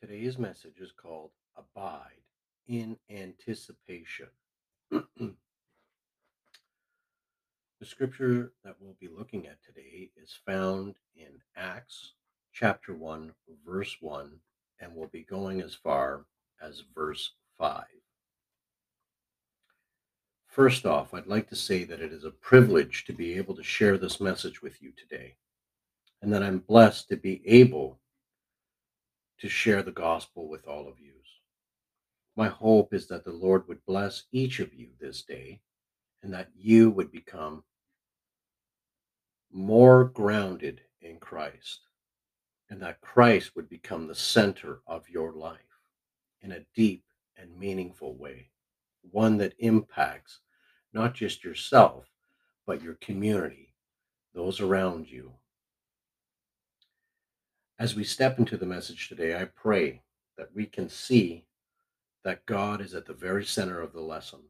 Today's message is called Abide in Anticipation. the scripture that we'll be looking at today is found in Acts chapter 1, verse 1, and we'll be going as far as verse 5. First off, I'd like to say that it is a privilege to be able to share this message with you today, and that I'm blessed to be able to share the gospel with all of you. My hope is that the Lord would bless each of you this day and that you would become more grounded in Christ and that Christ would become the center of your life in a deep and meaningful way, one that impacts not just yourself, but your community, those around you, as we step into the message today, I pray that we can see that God is at the very center of the lesson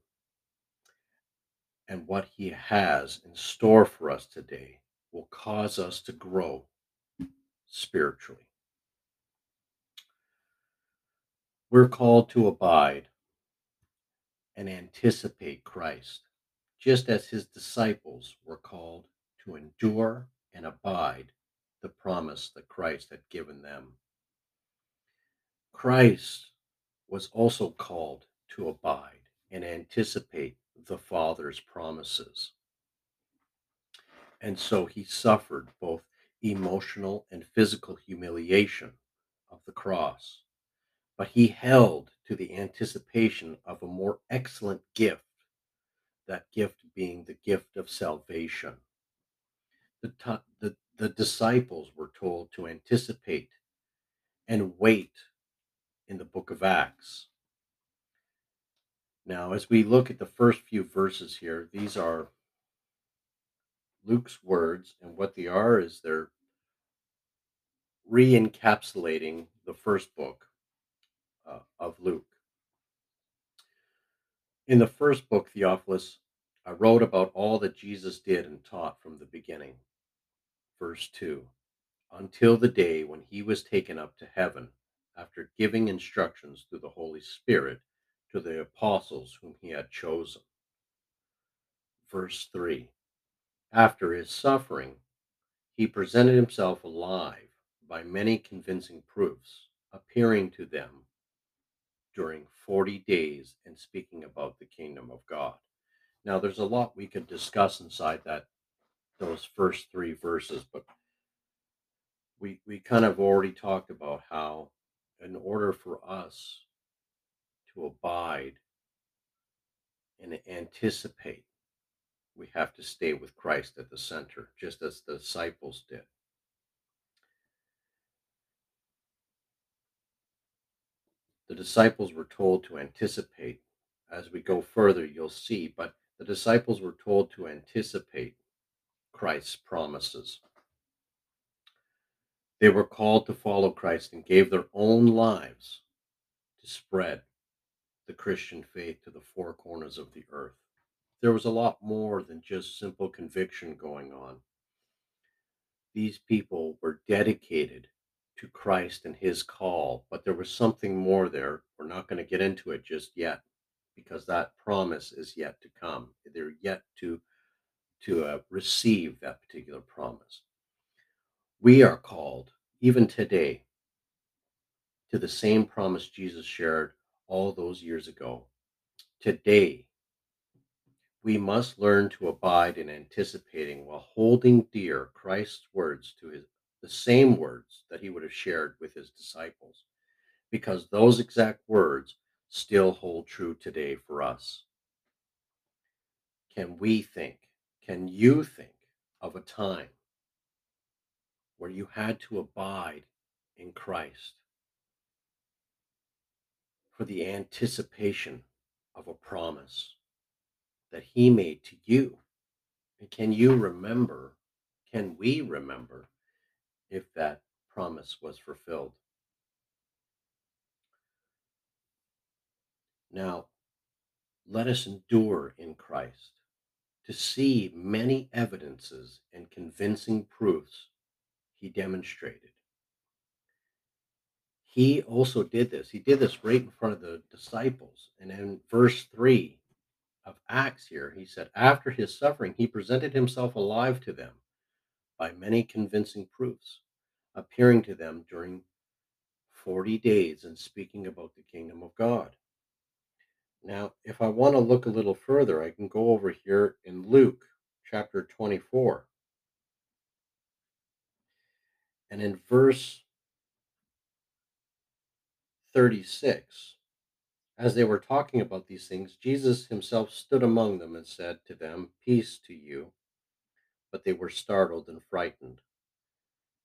and what he has in store for us today will cause us to grow spiritually. We're called to abide and anticipate Christ, just as his disciples were called to endure and abide the promise that Christ had given them. Christ was also called to abide and anticipate the Father's promises. And so he suffered both emotional and physical humiliation of the cross, but he held to the anticipation of a more excellent gift, that gift being the gift of salvation. The, the, the disciples were told to anticipate and wait in the book of Acts. Now, as we look at the first few verses here, these are Luke's words, and what they are is they're re encapsulating the first book uh, of Luke. In the first book, Theophilus, I wrote about all that Jesus did and taught from the beginning verse 2 until the day when he was taken up to heaven after giving instructions through the Holy Spirit to the apostles whom he had chosen. Verse 3 After his suffering, he presented himself alive by many convincing proofs, appearing to them during 40 days and speaking about the kingdom of God. Now, there's a lot we could discuss inside that those first three verses, but we we kind of already talked about how in order for us to abide and anticipate, we have to stay with Christ at the center, just as the disciples did. The disciples were told to anticipate. As we go further, you'll see, but the disciples were told to anticipate Christ's promises. They were called to follow Christ and gave their own lives to spread the Christian faith to the four corners of the earth. There was a lot more than just simple conviction going on. These people were dedicated to Christ and his call, but there was something more there. We're not going to get into it just yet because that promise is yet to come. They're yet to to uh, receive that particular promise. We are called, even today, to the same promise Jesus shared all those years ago. Today, we must learn to abide in anticipating while holding dear Christ's words to his the same words that he would have shared with his disciples because those exact words still hold true today for us. Can we think can you think of a time where you had to abide in Christ for the anticipation of a promise that He made to you? And can you remember, can we remember if that promise was fulfilled? Now, let us endure in Christ to see many evidences and convincing proofs he demonstrated. He also did this. He did this right in front of the disciples. And in verse 3 of Acts here, he said, After his suffering, he presented himself alive to them by many convincing proofs, appearing to them during 40 days and speaking about the kingdom of God. Now, if I want to look a little further, I can go over here in Luke chapter 24. And in verse 36, as they were talking about these things, Jesus himself stood among them and said to them, Peace to you. But they were startled and frightened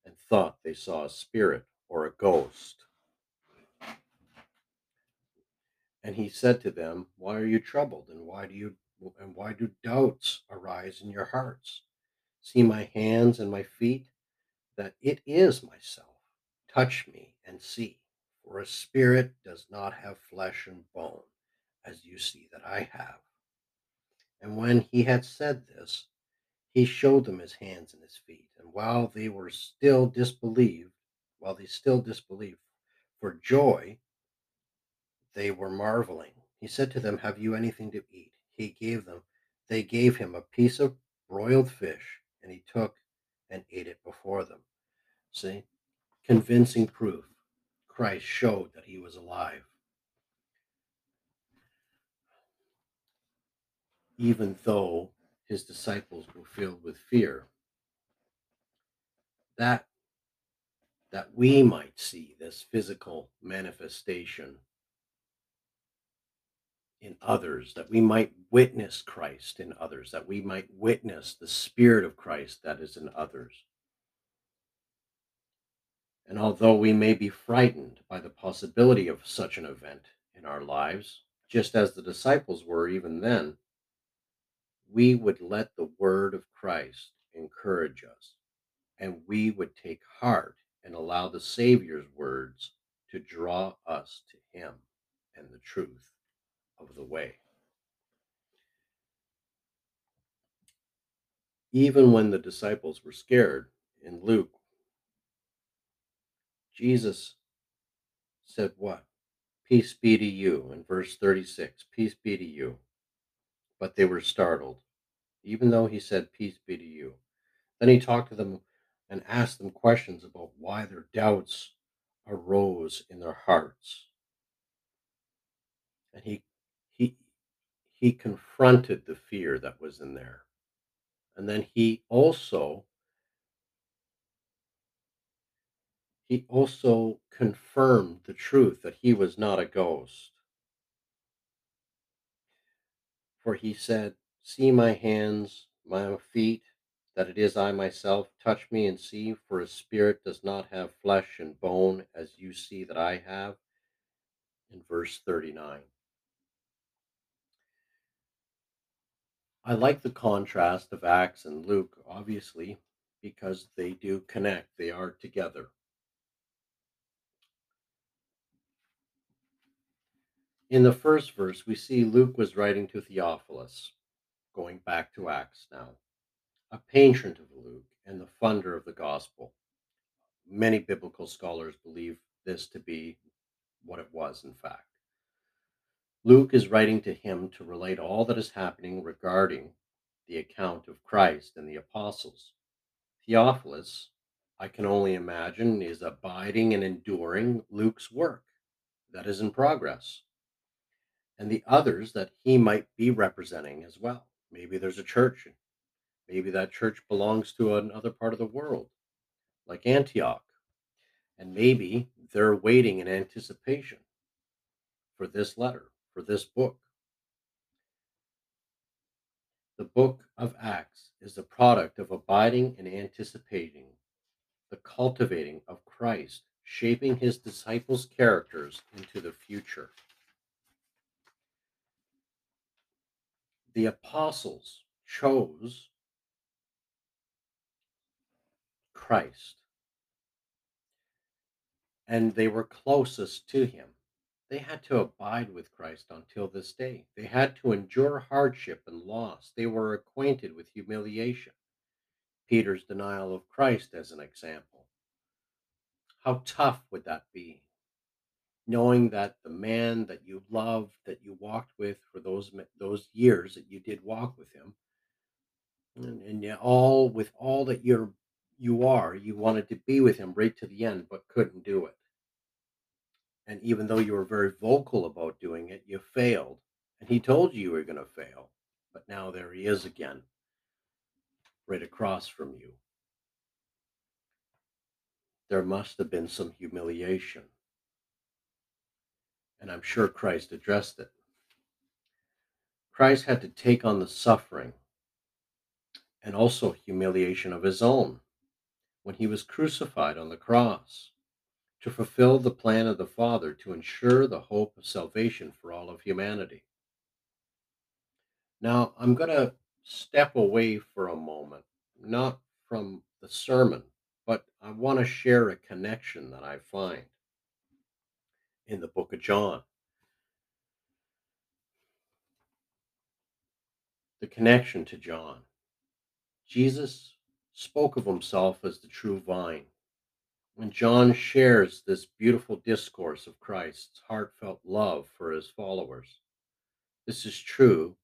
and thought they saw a spirit or a ghost. And he said to them, Why are you troubled? And why do you and why do doubts arise in your hearts? See my hands and my feet, that it is myself. Touch me and see, for a spirit does not have flesh and bone, as you see that I have. And when he had said this, he showed them his hands and his feet. And while they were still disbelieved, while they still disbelieved for joy, they were marveling. He said to them, Have you anything to eat? He gave them, they gave him a piece of broiled fish, and he took and ate it before them. See, convincing proof. Christ showed that he was alive. Even though his disciples were filled with fear, that that we might see this physical manifestation in others, that we might witness Christ in others, that we might witness the Spirit of Christ that is in others. And although we may be frightened by the possibility of such an event in our lives, just as the disciples were even then, we would let the word of Christ encourage us, and we would take heart and allow the Savior's words to draw us to Him and the truth of the way. Even when the disciples were scared in Luke, Jesus said, What? Peace be to you. In verse 36, peace be to you. But they were startled, even though he said, Peace be to you. Then he talked to them and asked them questions about why their doubts arose in their hearts. And he he confronted the fear that was in there. And then he also he also confirmed the truth that he was not a ghost. For he said, See my hands, my feet, that it is I myself. Touch me and see, for a spirit does not have flesh and bone, as you see that I have. In verse 39. I like the contrast of Acts and Luke, obviously, because they do connect, they are together. In the first verse, we see Luke was writing to Theophilus, going back to Acts now, a patron of Luke and the funder of the gospel. Many biblical scholars believe this to be what it was, in fact. Luke is writing to him to relate all that is happening regarding the account of Christ and the apostles. Theophilus, I can only imagine, is abiding and enduring Luke's work that is in progress and the others that he might be representing as well. Maybe there's a church. Maybe that church belongs to another part of the world, like Antioch. And maybe they're waiting in anticipation for this letter for this book. The book of Acts is the product of abiding and anticipating the cultivating of Christ, shaping his disciples' characters into the future. The apostles chose Christ, and they were closest to him. They had to abide with Christ until this day. They had to endure hardship and loss. They were acquainted with humiliation. Peter's denial of Christ, as an example. How tough would that be knowing that the man that you loved, that you walked with for those those years that you did walk with him, and, and all with all that you're you are, you wanted to be with him right to the end, but couldn't do it. And even though you were very vocal about doing it, you failed. And he told you you were going to fail, but now there he is again, right across from you. There must have been some humiliation, and I'm sure Christ addressed it. Christ had to take on the suffering and also humiliation of his own when he was crucified on the cross to fulfill the plan of the Father to ensure the hope of salvation for all of humanity. Now, I'm going to step away for a moment, not from the sermon, but I want to share a connection that I find in the book of John. The connection to John. Jesus spoke of himself as the true vine. When John shares this beautiful discourse of Christ's heartfelt love for his followers, this is true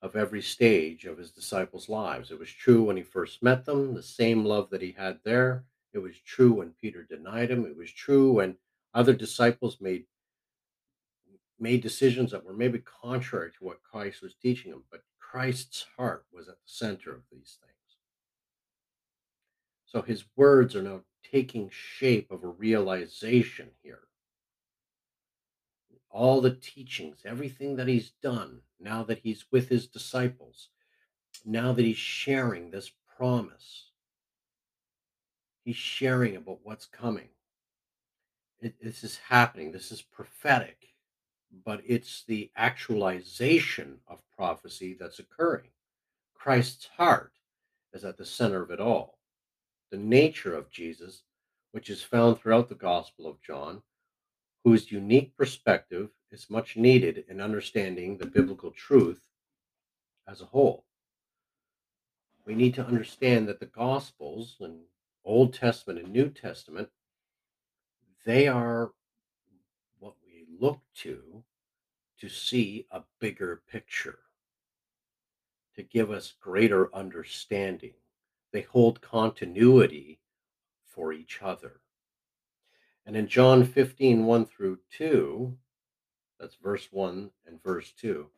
of every stage of his disciples' lives. It was true when he first met them, the same love that he had there. It was true when Peter denied him. It was true when other disciples made made decisions that were maybe contrary to what Christ was teaching them, but Christ's heart was at the center of these things. So his words are now taking shape of a realization here. All the teachings, everything that he's done now that he's with his disciples, now that he's sharing this promise, he's sharing about what's coming. It, this is happening. This is prophetic, but it's the actualization of prophecy that's occurring. Christ's heart is at the center of it all. The nature of Jesus, which is found throughout the Gospel of John, whose unique perspective is much needed in understanding the biblical truth as a whole. We need to understand that the Gospels and Old Testament and New Testament, they are what we look to to see a bigger picture, to give us greater understanding. They hold continuity for each other. And in John 15, 1 through 2, that's verse 1 and verse 2,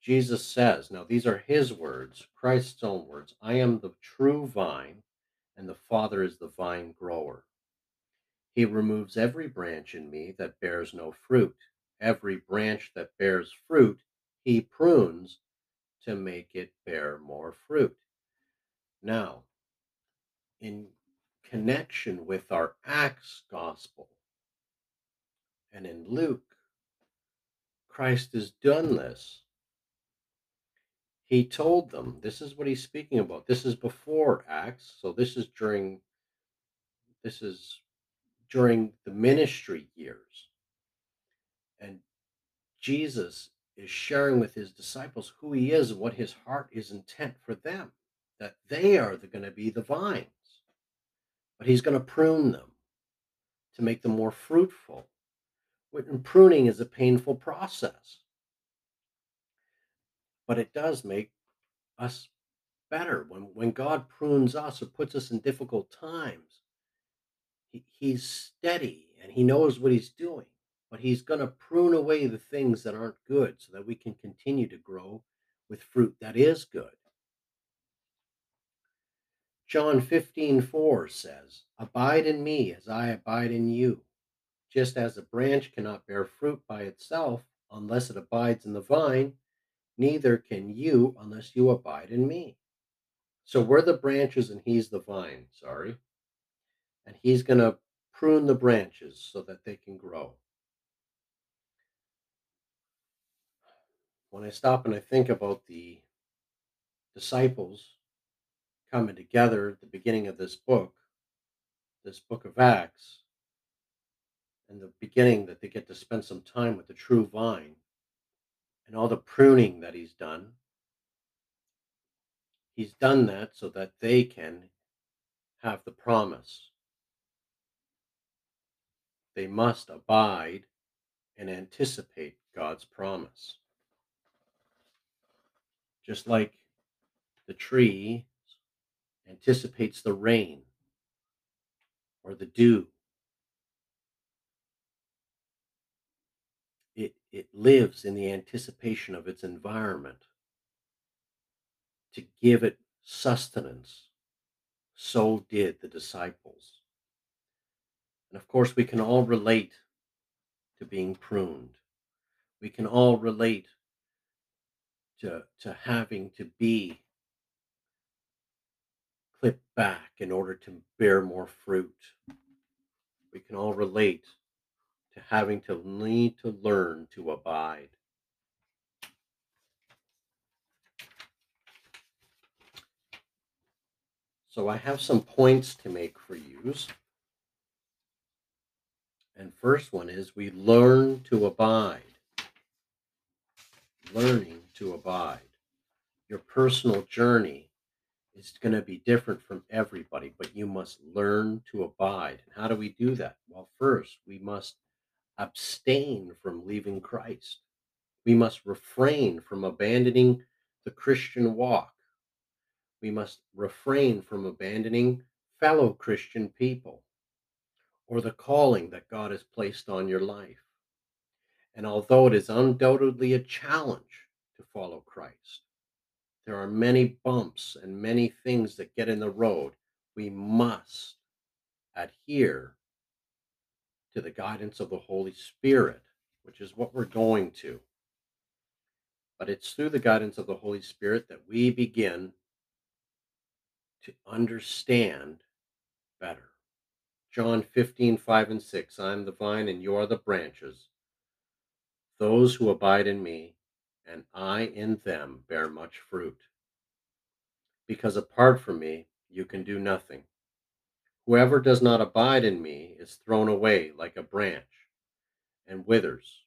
Jesus says, now these are his words, Christ's own words I am the true vine, and the Father is the vine grower. He removes every branch in me that bears no fruit. Every branch that bears fruit, he prunes to make it bear more fruit. Now, in connection with our Acts gospel and in Luke, Christ has done this. He told them, this is what he's speaking about. This is before Acts. So this is during this is during the ministry years. And Jesus is sharing with his disciples who he is what his heart is intent for them, that they are going to be the vines. But he's going to prune them to make them more fruitful. And pruning is a painful process, but it does make us better. When, when God prunes us or puts us in difficult times, he, he's steady and he knows what he's doing but he's going to prune away the things that aren't good so that we can continue to grow with fruit that is good. John 15, 4 says, Abide in me as I abide in you. Just as a branch cannot bear fruit by itself unless it abides in the vine, neither can you unless you abide in me. So we're the branches and he's the vine, sorry. And he's going to prune the branches so that they can grow. when I stop and I think about the disciples coming together at the beginning of this book, this book of Acts, and the beginning that they get to spend some time with the true vine and all the pruning that he's done, he's done that so that they can have the promise. They must abide and anticipate God's promise. Just like the tree anticipates the rain or the dew, it, it lives in the anticipation of its environment to give it sustenance. So did the disciples. And of course, we can all relate to being pruned. We can all relate to, to having to be clipped back in order to bear more fruit. We can all relate to having to need to learn to abide. So I have some points to make for you. And first one is we learn to abide. Learning to abide. Your personal journey is going to be different from everybody, but you must learn to abide. And how do we do that? Well, first, we must abstain from leaving Christ. We must refrain from abandoning the Christian walk. We must refrain from abandoning fellow Christian people or the calling that God has placed on your life. And although it is undoubtedly a challenge to follow Christ, there are many bumps and many things that get in the road. We must adhere to the guidance of the Holy Spirit, which is what we're going to. But it's through the guidance of the Holy Spirit that we begin to understand better. John 15, 5 and 6. I am the vine and you are the branches. Those who abide in me and I in them bear much fruit. Because apart from me, you can do nothing. Whoever does not abide in me is thrown away like a branch and withers,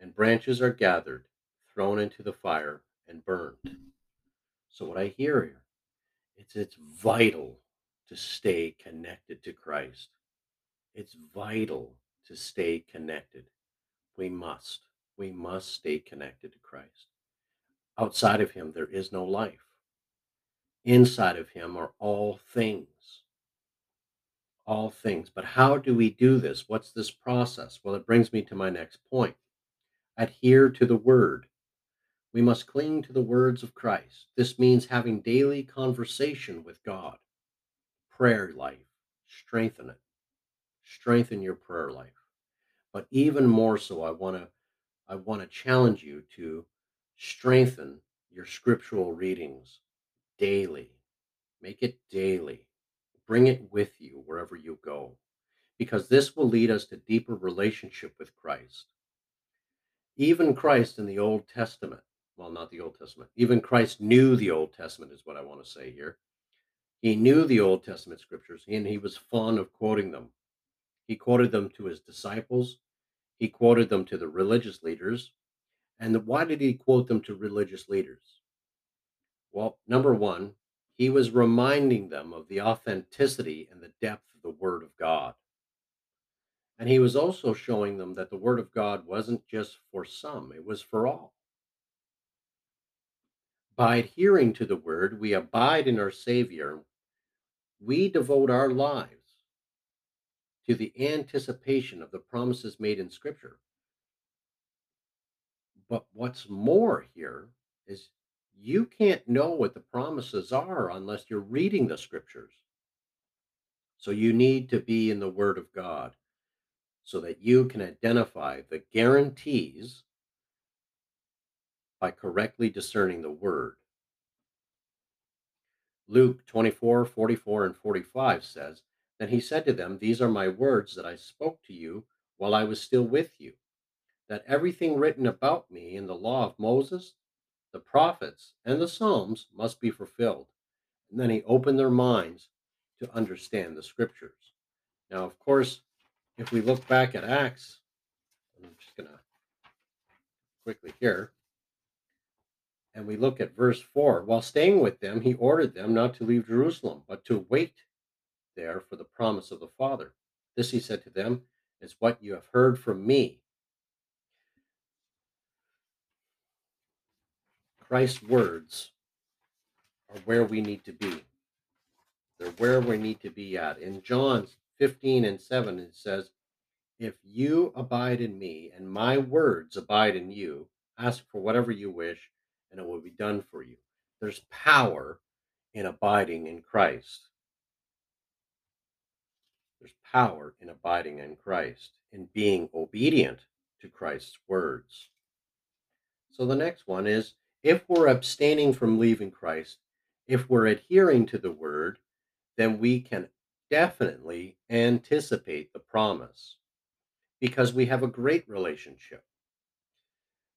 and branches are gathered, thrown into the fire, and burned. So, what I hear here, it's, it's vital to stay connected to Christ. It's vital to stay connected. We must. We must stay connected to Christ. Outside of Him, there is no life. Inside of Him are all things. All things. But how do we do this? What's this process? Well, it brings me to my next point. Adhere to the Word. We must cling to the words of Christ. This means having daily conversation with God prayer life, strengthen it. Strengthen your prayer life. But even more so, I want to I want to challenge you to strengthen your scriptural readings daily. Make it daily. Bring it with you wherever you go because this will lead us to deeper relationship with Christ. Even Christ in the Old Testament, well, not the Old Testament, even Christ knew the Old Testament, is what I want to say here. He knew the Old Testament scriptures and he was fond of quoting them. He quoted them to his disciples, he quoted them to the religious leaders. And why did he quote them to religious leaders? Well, number one, he was reminding them of the authenticity and the depth of the Word of God. And he was also showing them that the Word of God wasn't just for some, it was for all. By adhering to the Word, we abide in our Savior we devote our lives to the anticipation of the promises made in Scripture. But what's more here is you can't know what the promises are unless you're reading the Scriptures. So you need to be in the Word of God so that you can identify the guarantees by correctly discerning the Word. Luke 24, 44, and 45 says, Then he said to them, These are my words that I spoke to you while I was still with you, that everything written about me in the law of Moses, the prophets, and the Psalms must be fulfilled. And then he opened their minds to understand the scriptures. Now, of course, if we look back at Acts, I'm just going to quickly here and we look at verse 4 while staying with them he ordered them not to leave jerusalem but to wait there for the promise of the Father. This he said to them is what you have heard from me. Christ's words are where we need to be. They're where we need to be at. In John 15 and 7, it says, If you abide in me and my words abide in you, ask for whatever you wish and it will be done for you. There's power in abiding in Christ. Power in abiding in Christ, in being obedient to Christ's words. So the next one is if we're abstaining from leaving Christ, if we're adhering to the word, then we can definitely anticipate the promise because we have a great relationship.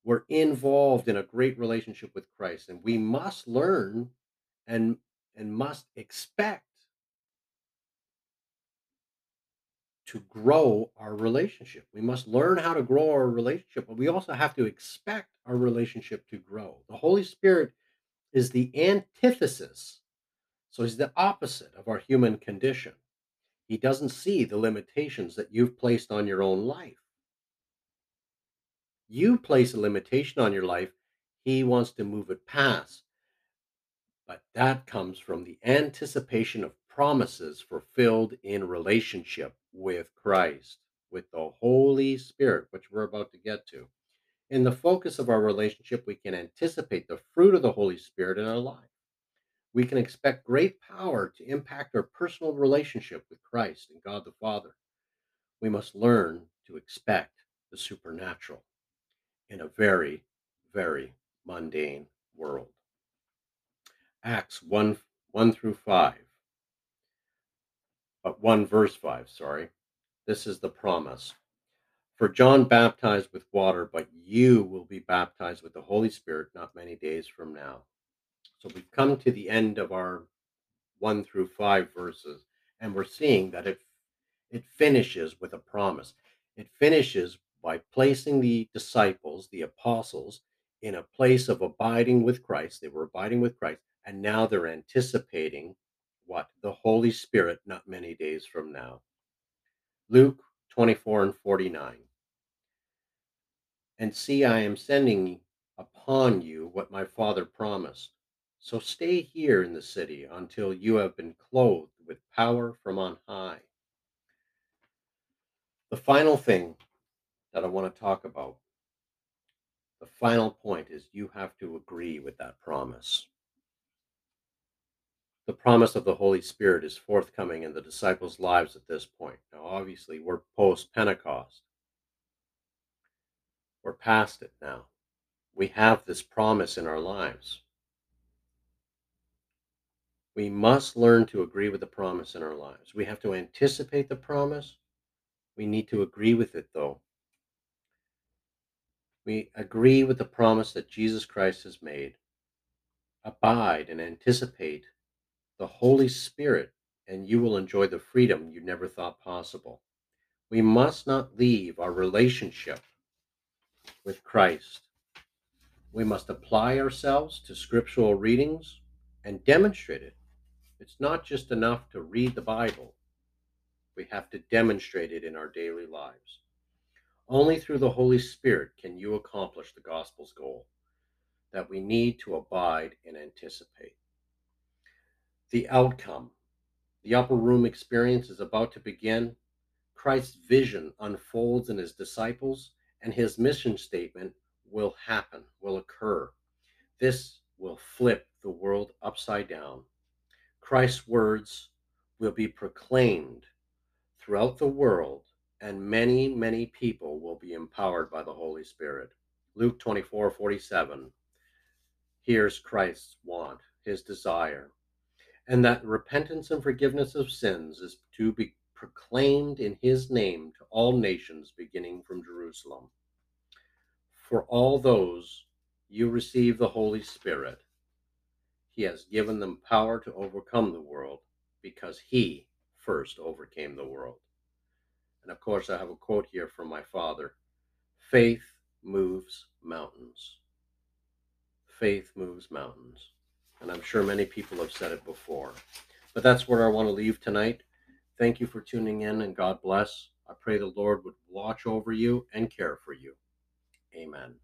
We're involved in a great relationship with Christ, and we must learn and and must expect to grow our relationship. We must learn how to grow our relationship, but we also have to expect our relationship to grow. The Holy Spirit is the antithesis. So he's the opposite of our human condition. He doesn't see the limitations that you've placed on your own life. You place a limitation on your life, he wants to move it past. But that comes from the anticipation of promises fulfilled in relationship with Christ, with the Holy Spirit, which we're about to get to. In the focus of our relationship, we can anticipate the fruit of the Holy Spirit in our life. We can expect great power to impact our personal relationship with Christ and God the Father. We must learn to expect the supernatural in a very, very mundane world. Acts 1 1 through 5 but 1 verse 5, sorry. This is the promise. For John baptized with water, but you will be baptized with the Holy Spirit not many days from now. So we've come to the end of our 1 through 5 verses, and we're seeing that it, it finishes with a promise. It finishes by placing the disciples, the apostles, in a place of abiding with Christ. They were abiding with Christ, and now they're anticipating what? The Holy Spirit not many days from now. Luke 24 and 49. And see, I am sending upon you what my Father promised. So stay here in the city until you have been clothed with power from on high. The final thing that I want to talk about, the final point is you have to agree with that promise the promise of the Holy Spirit is forthcoming in the disciples' lives at this point. Now, obviously, we're post Pentecost. We're past it now. We have this promise in our lives. We must learn to agree with the promise in our lives. We have to anticipate the promise. We need to agree with it, though. We agree with the promise that Jesus Christ has made. Abide and anticipate the Holy Spirit, and you will enjoy the freedom you never thought possible. We must not leave our relationship with Christ. We must apply ourselves to scriptural readings and demonstrate it. It's not just enough to read the Bible, we have to demonstrate it in our daily lives. Only through the Holy Spirit can you accomplish the gospel's goal that we need to abide and anticipate the outcome. The upper room experience is about to begin. Christ's vision unfolds in his disciples, and his mission statement will happen, will occur. This will flip the world upside down. Christ's words will be proclaimed throughout the world, and many, many people will be empowered by the Holy Spirit. Luke 24 47. Here's Christ's want, his desire and that repentance and forgiveness of sins is to be proclaimed in his name to all nations beginning from Jerusalem. For all those you receive the Holy Spirit, he has given them power to overcome the world because he first overcame the world. And of course, I have a quote here from my father faith moves mountains. Faith moves mountains. And I'm sure many people have said it before. But that's where I want to leave tonight. Thank you for tuning in and God bless. I pray the Lord would watch over you and care for you. Amen.